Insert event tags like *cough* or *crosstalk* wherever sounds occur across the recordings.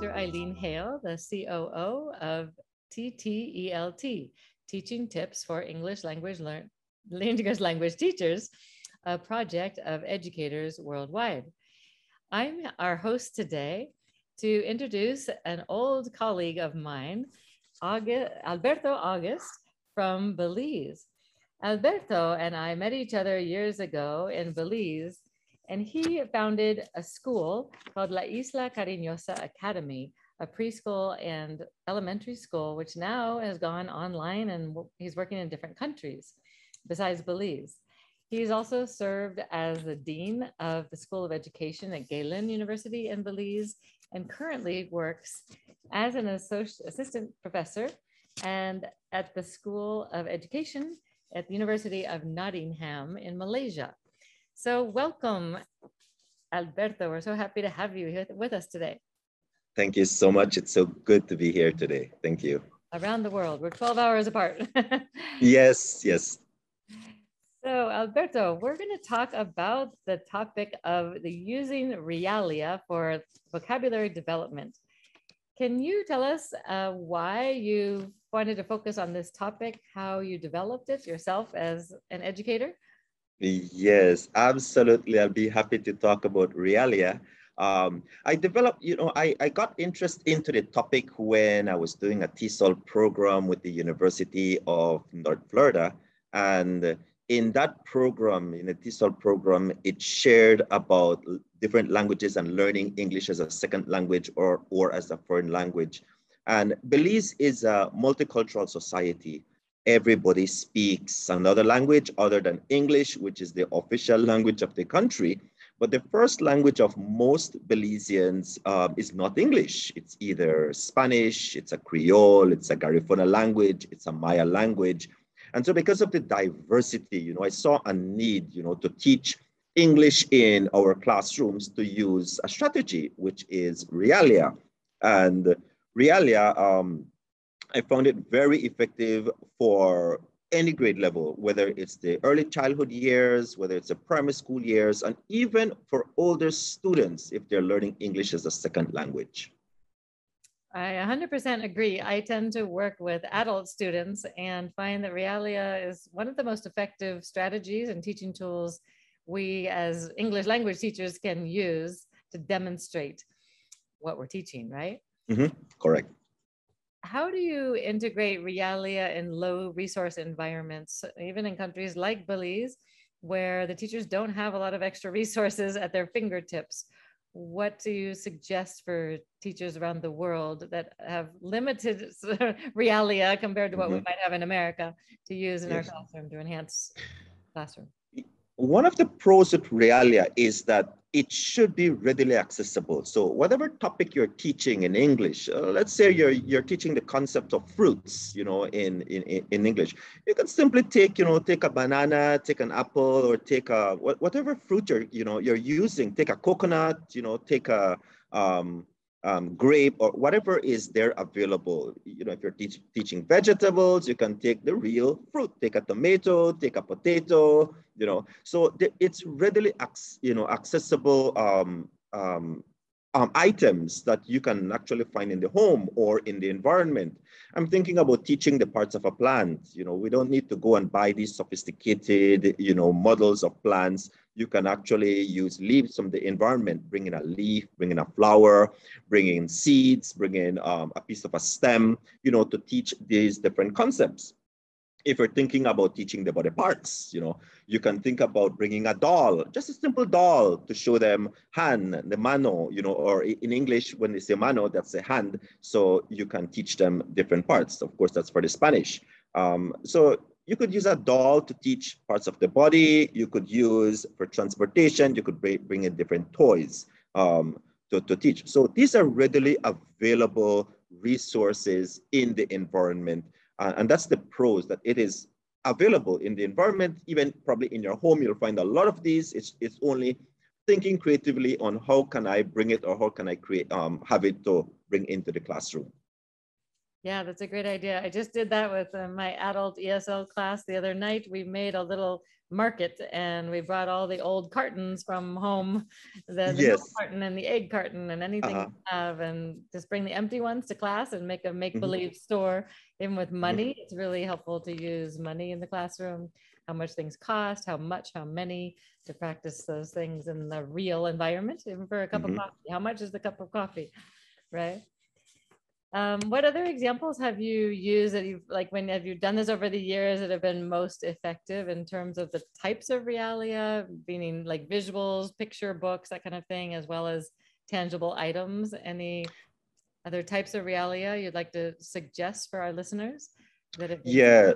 Dr. Eileen Hale, the COO of TTELT, Teaching Tips for English Language Learn English Language Teachers, a project of educators worldwide. I'm our host today to introduce an old colleague of mine, August, Alberto August from Belize. Alberto and I met each other years ago in Belize, and he founded a school called La Isla Cariñosa Academy, a preschool and elementary school, which now has gone online and he's working in different countries besides Belize. He's also served as the Dean of the School of Education at Galen University in Belize and currently works as an assistant professor and at the School of Education at the University of Nottingham in Malaysia. So welcome, Alberto. We're so happy to have you here with us today. Thank you so much. It's so good to be here today. Thank you. Around the world. We're 12 hours apart. *laughs* yes, yes. So Alberto, we're going to talk about the topic of the using realia for vocabulary development. Can you tell us uh, why you wanted to focus on this topic, how you developed it yourself as an educator? Yes, absolutely. I'll be happy to talk about realia. Um, I developed, you know, I, I got interest into the topic when I was doing a TESOL program with the University of North Florida. And in that program, in the TESOL program, it shared about different languages and learning English as a second language or, or as a foreign language. And Belize is a multicultural society. Everybody speaks another language other than English, which is the official language of the country. But the first language of most Belizeans um, is not English. It's either Spanish, it's a Creole, it's a Garifuna language, it's a Maya language, and so because of the diversity, you know, I saw a need, you know, to teach English in our classrooms to use a strategy, which is Realia. And Realia, um, I found it very effective for any grade level, whether it's the early childhood years, whether it's the primary school years, and even for older students if they're learning English as a second language. I 100% agree. I tend to work with adult students and find that Realia is one of the most effective strategies and teaching tools we as English language teachers can use to demonstrate what we're teaching, right? Mm-hmm. Correct. How do you integrate Realia in low resource environments, even in countries like Belize, where the teachers don't have a lot of extra *laughs* resources at their fingertips? what do you suggest for teachers around the world that have limited *laughs* realia compared to what mm-hmm. we might have in America to use in yes. our classroom to enhance classroom? One of the pros of realia is that it should be readily accessible. So whatever topic you're teaching in English, uh, let's say you're you're teaching the concept of fruits, you know, in, in in English, you can simply take, you know, take a banana, take an apple, or take a whatever fruit you're, you know, you're using. Take a coconut, you know, take a um, um, grape or whatever is there available. You know, if you're teach, teaching vegetables, you can take the real fruit. Take a tomato, take a potato. You know, so it's readily, you know, accessible um, um, um, items that you can actually find in the home or in the environment. I'm thinking about teaching the parts of a plant. You know, we don't need to go and buy these sophisticated, you know, models of plants. You can actually use leaves from the environment, bring in a leaf, bring in a flower, bring in seeds, bring in um, a piece of a stem, you know, to teach these different concepts if you're thinking about teaching the body parts, you know, you can think about bringing a doll, just a simple doll to show them hand, the mano, you know, or in English, when they say mano, that's a hand. So you can teach them different parts. Of course, that's for the Spanish. Um, so you could use a doll to teach parts of the body. You could use for transportation. You could bring in different toys um, to, to teach. So these are readily available resources in the environment uh, and that's the pros that it is available in the environment, even probably in your home, you'll find a lot of these. It's, it's only thinking creatively on how can I bring it or how can I create, um, have it to bring into the classroom. Yeah, that's a great idea. I just did that with uh, my adult ESL class the other night. We made a little market and we brought all the old cartons from home the, the yes. carton and the egg carton and anything uh-huh. have and just bring the empty ones to class and make a make believe mm-hmm. store even with mm-hmm. money mm-hmm. it's really helpful to use money in the classroom how much things cost how much how many to practice those things in the real environment even for a cup mm-hmm. of coffee how much is the cup of coffee right um, what other examples have you used that you've like when have you done this over the years that have been most effective in terms of the types of realia, meaning like visuals, picture books, that kind of thing, as well as tangible items? Any other types of realia you'd like to suggest for our listeners? That have yeah,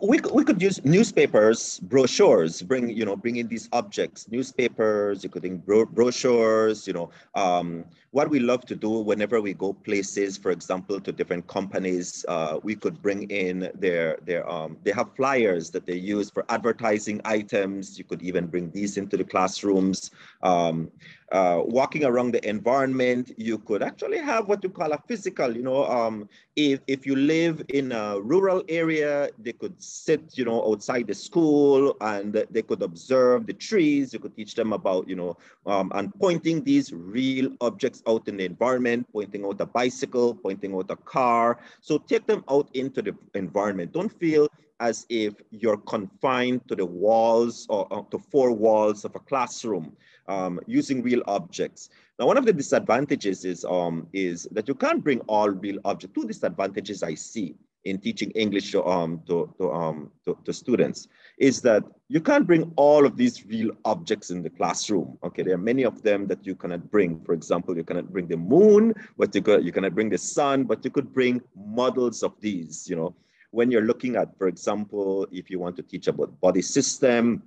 we, we could use newspapers, brochures, bring, you know, bring in these objects, newspapers, you could bring bro brochures, you know, um, what we love to do whenever we go places, for example, to different companies, uh, we could bring in their, their um, they have flyers that they use for advertising items. You could even bring these into the classrooms. Um, uh, walking around the environment, you could actually have what you call a physical, you know, um, if, if you live in a rural area, they could sit, you know, outside the school and they could observe the trees. You could teach them about, you know, um, and pointing these real objects out in the environment, pointing out a bicycle, pointing out a car. So take them out into the environment. Don't feel as if you're confined to the walls or, to four walls of a classroom um, using real objects. Now, one of the disadvantages is, um, is that you can't bring all real objects. Two disadvantages I see in teaching English to, um, to, to, um, to, to, students is that you can't bring all of these real objects in the classroom. Okay, there are many of them that you cannot bring. For example, you cannot bring the moon, but you, could, you cannot bring the sun, but you could bring models of these, you know. When you're looking at, for example, if you want to teach about body system,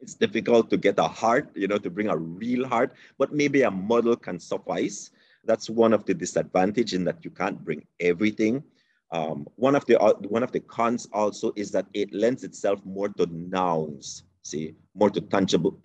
it's difficult to get a heart, you know, to bring a real heart, but maybe a model can suffice. That's one of the disadvantage in that you can't bring everything. Um, one of the uh, one of the cons also is that it lends itself more to nouns, see, more to tangible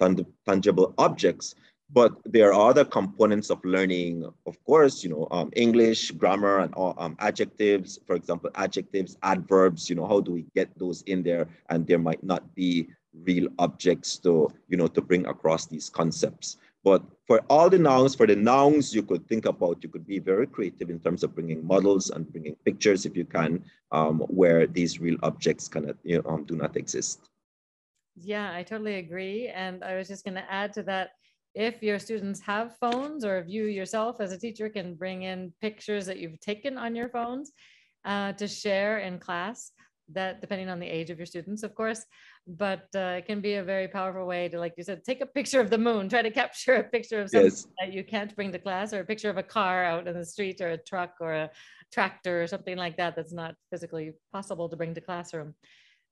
tangible objects. But there are other components of learning, of course, you know, um, English, grammar, and um, adjectives. For example, adjectives, adverbs. You know, how do we get those in there? And there might not be real objects to, you know, to bring across these concepts. But for all the nouns, for the nouns you could think about, you could be very creative in terms of bringing models and bringing pictures if you can, um, where these real objects cannot, you know, um, do not exist. Yeah, I totally agree. And I was just going to add to that, if your students have phones or if you yourself as a teacher can bring in pictures that you've taken on your phones uh, to share in class, that depending on the age of your students, of course, but uh, it can be a very powerful way to, like you said, take a picture of the moon, try to capture a picture of something yes. that you can't bring to class, or a picture of a car out in the street, or a truck, or a tractor, or something like that that's not physically possible to bring to classroom.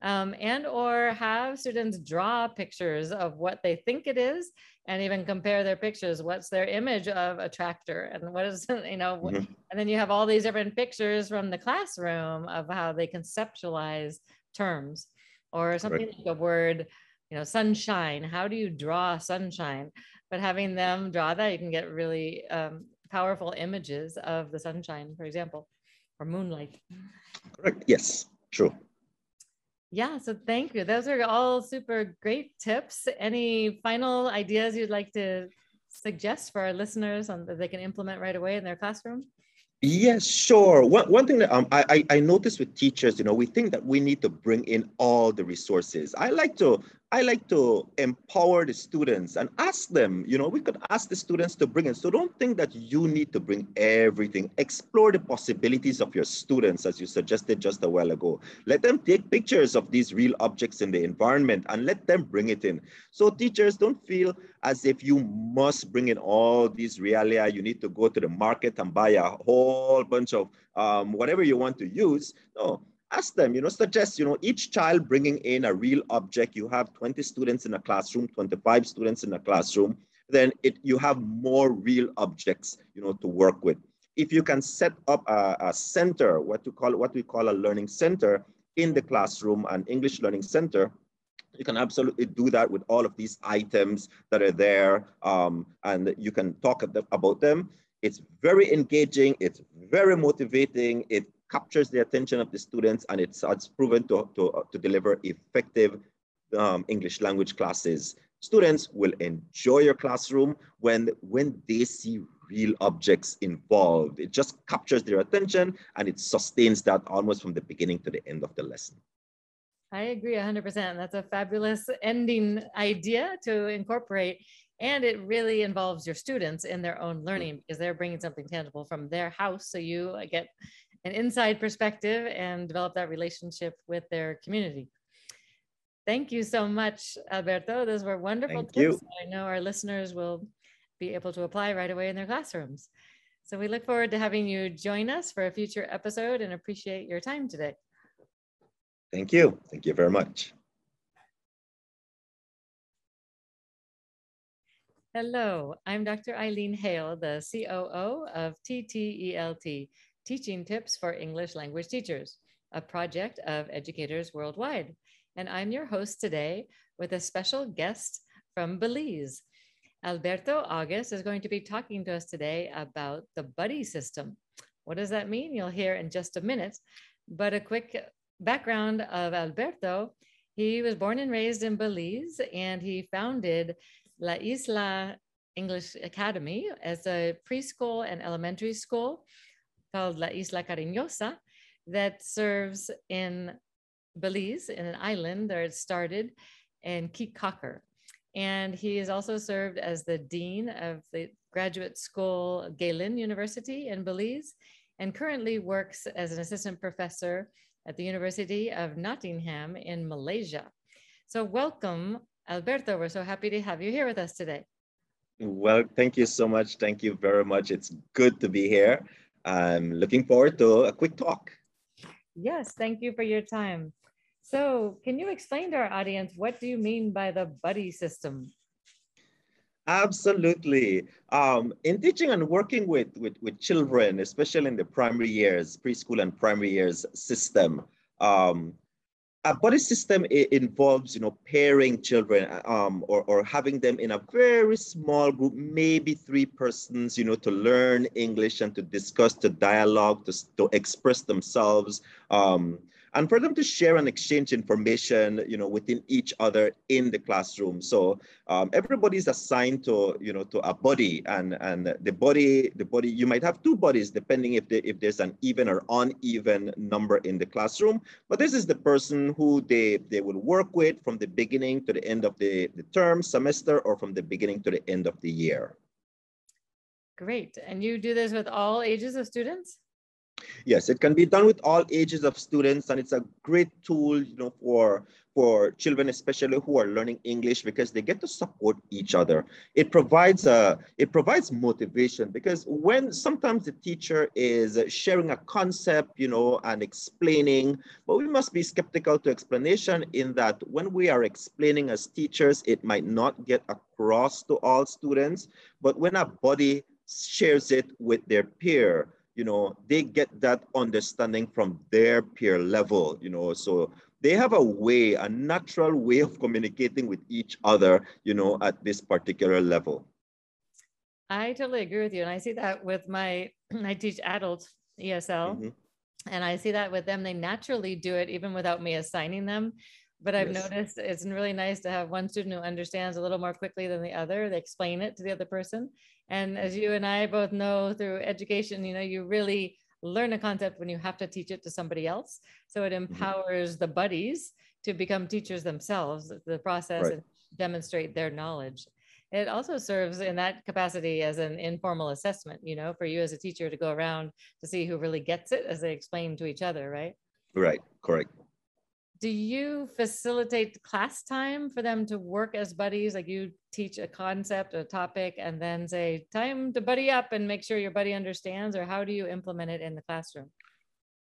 Um, and or have students draw pictures of what they think it is and even compare their pictures what's their image of a tractor and what is *laughs* you know mm-hmm. and then you have all these different pictures from the classroom of how they conceptualize terms or something right. like a word, you know, sunshine. How do you draw sunshine? But having them draw that, you can get really um, powerful images of the sunshine, for example, or moonlight. Correct. Yes, true. Yeah, so thank you. Those are all super great tips. Any final ideas you'd like to suggest for our listeners on that they can implement right away in their classroom? Yes, sure. One, one thing that um, I, I noticed with teachers, you know, we think that we need to bring in all the resources. I like to I like to empower the students and ask them, you know, we could ask the students to bring in. So don't think that you need to bring everything. Explore the possibilities of your students, as you suggested just a while ago. Let them take pictures of these real objects in the environment and let them bring it in. So teachers don't feel as if you must bring in all these realia. You need to go to the market and buy a whole bunch of um, whatever you want to use. No, ask them, you know, suggest, you know, each child bringing in a real object. You have 20 students in a classroom, 25 students in a classroom, then it you have more real objects, you know, to work with. If you can set up a, a center, what to call what we call a learning center in the classroom, an English learning center, you can absolutely do that with all of these items that are there, um, and you can talk about them It's very engaging, it's very motivating, it captures the attention of the students, and it's, it's proven to, to, to deliver effective um, English language classes. Students will enjoy your classroom when, when they see real objects involved. It just captures their attention and it sustains that almost from the beginning to the end of the lesson. I agree 100%. That's a fabulous ending idea to incorporate. And it really involves your students in their own learning because they're bringing something tangible from their house. So you get an inside perspective and develop that relationship with their community. Thank you so much, Alberto. Those were wonderful Thank tips. You. I know our listeners will be able to apply right away in their classrooms. So we look forward to having you join us for a future episode and appreciate your time today. Thank you. Thank you very much. Hello, I'm Dr. Eileen Hale, the COO of TTELT, Teaching Tips for English Language Teachers, a project of educators worldwide. And I'm your host today with a special guest from Belize. Alberto August is going to be talking to us today about the buddy system. What does that mean? You'll hear in just a minute. But a quick background of Alberto he was born and raised in Belize and he founded La Isla English Academy as a preschool and elementary school called La Isla Cariñosa that serves in Belize, in an island where it started in Caye Caulker. And he has also served as the dean of the graduate school Galen University in Belize and currently works as an assistant professor at the University of Nottingham in Malaysia. So welcome, Alberto. We're so happy to have you here with us today. Well, thank you so much. Thank you very much. It's good to be here. I'm looking forward to a quick talk. Yes, thank you for your time. So can you explain to our audience, what do you mean by the buddy system? Absolutely. Um, in teaching and working with, with, with children, especially in the primary years, preschool and primary years system, um, a buddy system involves, you know, pairing children um, or, or having them in a very small group, maybe three persons, you know, to learn English and to discuss, to dialogue, to, to express themselves. Um, and for them to share and exchange information, you know, within each other in the classroom. So um, everybody's assigned to, you know, to a body, and and the body, the body, you might have two bodies depending if if there's an even or uneven number in the classroom. But this is the person who they they will work with from the beginning to the end of the, the term, semester, or from the beginning to the end of the year. Great. And you do this with all ages of students? Yes, it can be done with all ages of students, and it's a great tool, you know, for for children, especially who are learning English, because they get to support each other. It provides a it provides motivation because when sometimes the teacher is sharing a concept, you know, and explaining, but we must be skeptical to explanation in that when we are explaining as teachers, it might not get across to all students, but when a body shares it with their peer you know, they get that understanding from their peer level, you know, so they have a way, a natural way of communicating with each other, you know, at this particular level. I totally agree with you. And I see that with my, *clears throat* I teach adults ESL, mm-hmm. and I see that with them, they naturally do it even without me assigning them. But I've yes. noticed it's really nice to have one student who understands a little more quickly than the other. They explain it to the other person. And as you and I both know through education, you know, you really learn a concept when you have to teach it to somebody else. So it mm-hmm. empowers mm-hmm. the buddies to become teachers themselves, the process right. and demonstrate their knowledge. It also serves in that capacity as an informal assessment, you know, for you as a teacher to go around to see who really gets it as they explain to each other, right? Right, correct do you facilitate class time for them to work as buddies? Like you teach a concept, a topic, and then say, time to buddy up and make sure your buddy understands, or how do you implement it in the classroom?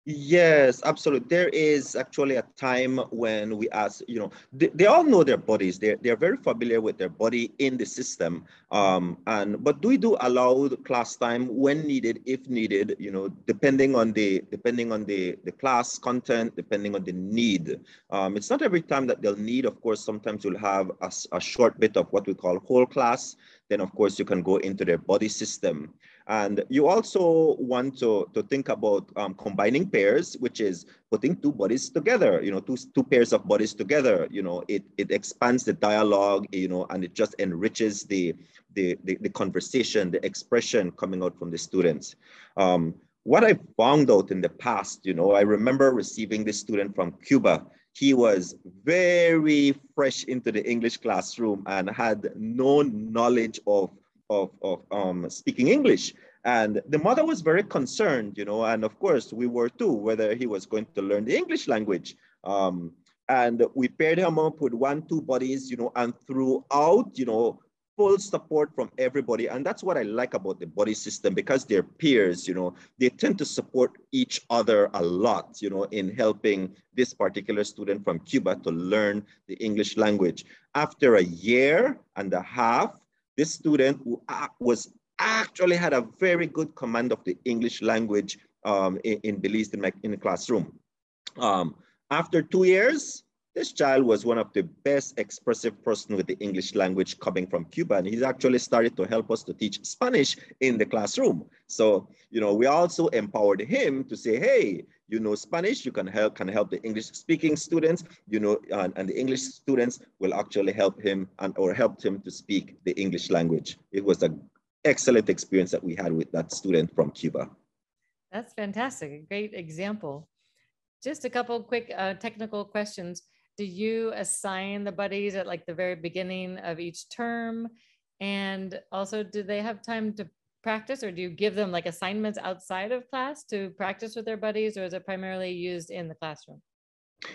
Yes, absolutely. There is actually a time when we ask, you know, they, they all know their bodies. They're, they're very familiar with their body in the system. Um, and but do we do allow class time when needed, if needed, you know, depending on the depending on the, the class content, depending on the need. Um, it's not every time that they'll need, of course, sometimes you'll have a, a short bit of what we call whole class. Then of course you can go into their body system. And you also want to, to think about um, combining pairs, which is putting two bodies together, you know, two, two pairs of bodies together, you know, it, it expands the dialogue, you know, and it just enriches the, the, the, the conversation, the expression coming out from the students. Um, what I found out in the past, you know, I remember receiving this student from Cuba. He was very fresh into the English classroom and had no knowledge of, of, of um, speaking English. And the mother was very concerned, you know, and of course we were too, whether he was going to learn the English language. Um, and we paired him up with one, two buddies, you know, and throughout, you know, full support from everybody. And that's what I like about the buddy system because they're peers, you know, they tend to support each other a lot, you know, in helping this particular student from Cuba to learn the English language. After a year and a half, this student who was actually had a very good command of the English language um, in, in Belize in, my, in the classroom. Um, after two years, this child was one of the best expressive person with the English language coming from Cuba, and he's actually started to help us to teach Spanish in the classroom. So, you know, we also empowered him to say, hey, you know Spanish, you can help can help the English speaking students, you know, and, and the English students will actually help him and or helped him to speak the English language. It was an excellent experience that we had with that student from Cuba. That's fantastic. A great example. Just a couple quick uh, technical questions do you assign the buddies at like the very beginning of each term? And also, do they have time to practice or do you give them like assignments outside of class to practice with their buddies or is it primarily used in the classroom?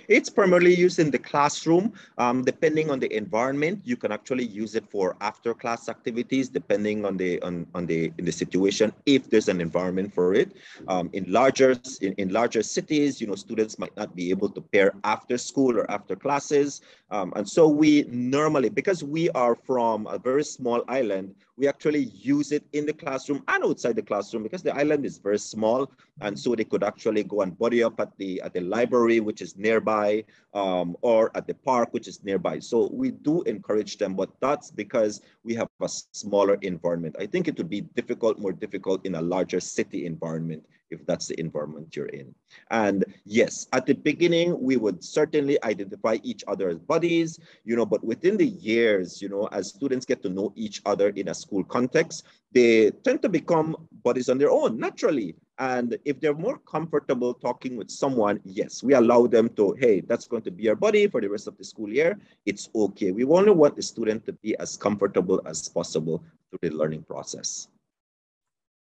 It's primarily used in the classroom. Um, depending on the environment, you can actually use it for after class activities, depending on the on, on the in the situation, if there's an environment for it. Um, in larger in, in larger cities, you know, students might not be able to pair after school or after classes. Um, and so we normally, because we are from a very small island, we actually use it in the classroom and outside the classroom because the island is very small. And so they could actually go and body up at the at the library, which is nearby, um, or at the park, which is nearby. So we do encourage them, but that's because we have a smaller environment. I think it would be difficult, more difficult in a larger city environment if that's the environment you're in. And yes, at the beginning, we would certainly identify each other as buddies, you know, but within the years, you know, as students get to know each other in a school context, they tend to become buddies on their own naturally. And if they're more comfortable talking with someone, yes, we allow them to, hey, that's going to be our buddy for the rest of the school year. It's okay. We only want the student to be as comfortable as possible through the learning process.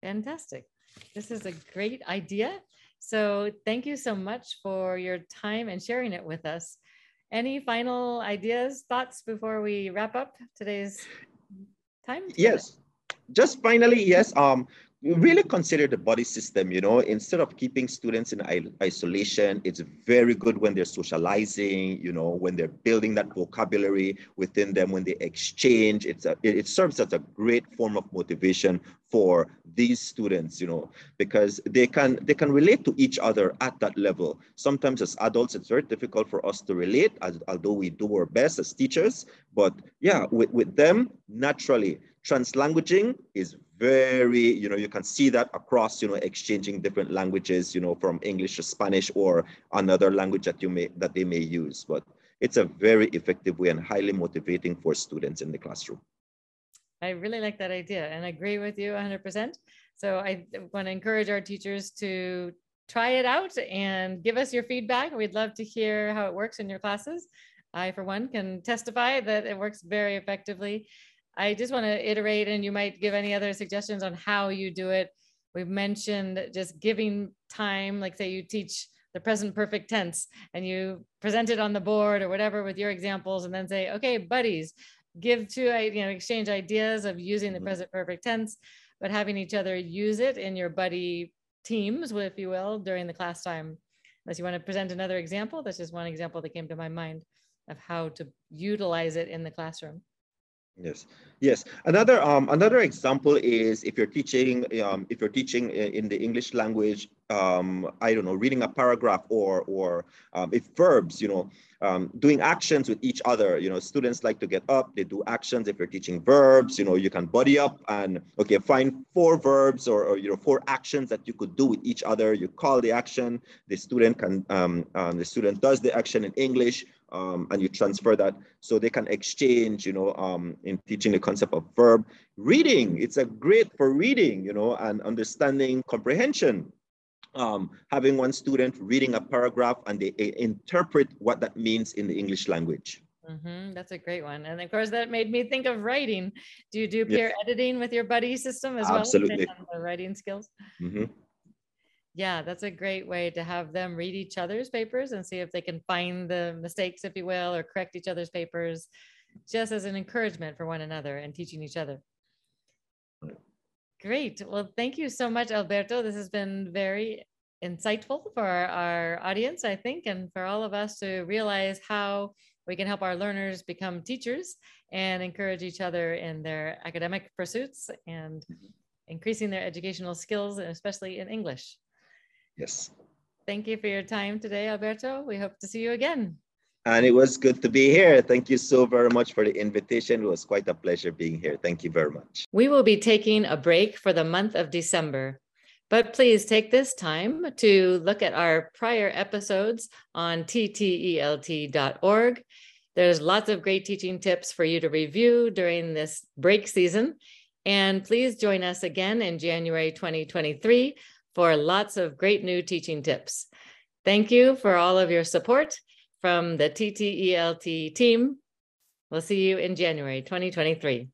Fantastic. This is a great idea. So thank you so much for your time and sharing it with us. Any final ideas, thoughts before we wrap up today's time? Yes. Just finally, yes. Um, really consider the body system you know instead of keeping students in isolation it's very good when they're socializing you know when they're building that vocabulary within them when they exchange it's a, it, serves as a great form of motivation for these students you know because they can they can relate to each other at that level. Sometimes as adults it's very difficult for us to relate as, although we do our best as teachers but yeah with, with them naturally translanguaging is very, you know, you can see that across, you know, exchanging different languages, you know, from English to Spanish or another language that you may, that they may use. But it's a very effective way and highly motivating for students in the classroom. I really like that idea and agree with you 100%. So I want to encourage our teachers to try it out and give us your feedback. We'd love to hear how it works in your classes. I, for one, can testify that it works very effectively. I just want to iterate, and you might give any other suggestions on how you do it. We've mentioned just giving time, like say you teach the present perfect tense and you present it on the board or whatever with your examples, and then say, okay, buddies, give to you know exchange ideas of using the mm-hmm. present perfect tense, but having each other use it in your buddy teams, if you will, during the class time. Unless you want to present another example, that's just one example that came to my mind of how to utilize it in the classroom. Yes. Yes. Another um, another example is if you're teaching um, if you're teaching in the English language, um, I don't know, reading a paragraph or or um, if verbs, you know, um, doing actions with each other. You know, students like to get up, they do actions. If you're teaching verbs, you know, you can buddy up and okay, find four verbs or, or you know four actions that you could do with each other. You call the action, the student can um, the student does the action in English um, and you transfer that so they can exchange, you know, um, in teaching the concept of verb. Reading, it's a great for reading, you know, and understanding comprehension. Um, having one student reading a paragraph and they, interpret what that means in the English language. Mm-hmm. That's a great one. And of course, that made me think of writing. Do you do peer yes. editing with your buddy system as Absolutely. well? Absolutely. writing skills? Mm-hmm yeah, that's a great way to have them read each other's papers and see if they can find the mistakes, if you will, or correct each other's papers, just as an encouragement for one another and teaching each other. Great. Well, thank you so much, Alberto. This has been very insightful for our, audience, I think, and for all of us to realize how we can help our learners become teachers and encourage each other in their academic pursuits and mm-hmm. increasing their educational skills, especially in English. Yes. Thank you for your time today, Alberto. We hope to see you again. And it was good to be here. Thank you so very much for the invitation. It was quite a pleasure being here. Thank you very much. We will be taking a break for the month of December, but please take this time to look at our prior episodes on ttelt.org. There's lots of great teaching tips for you to review during this break season. And please join us again in January 2023 for lots of great new teaching tips. Thank you for all of your support from the TTELT team. We'll see you in January 2023.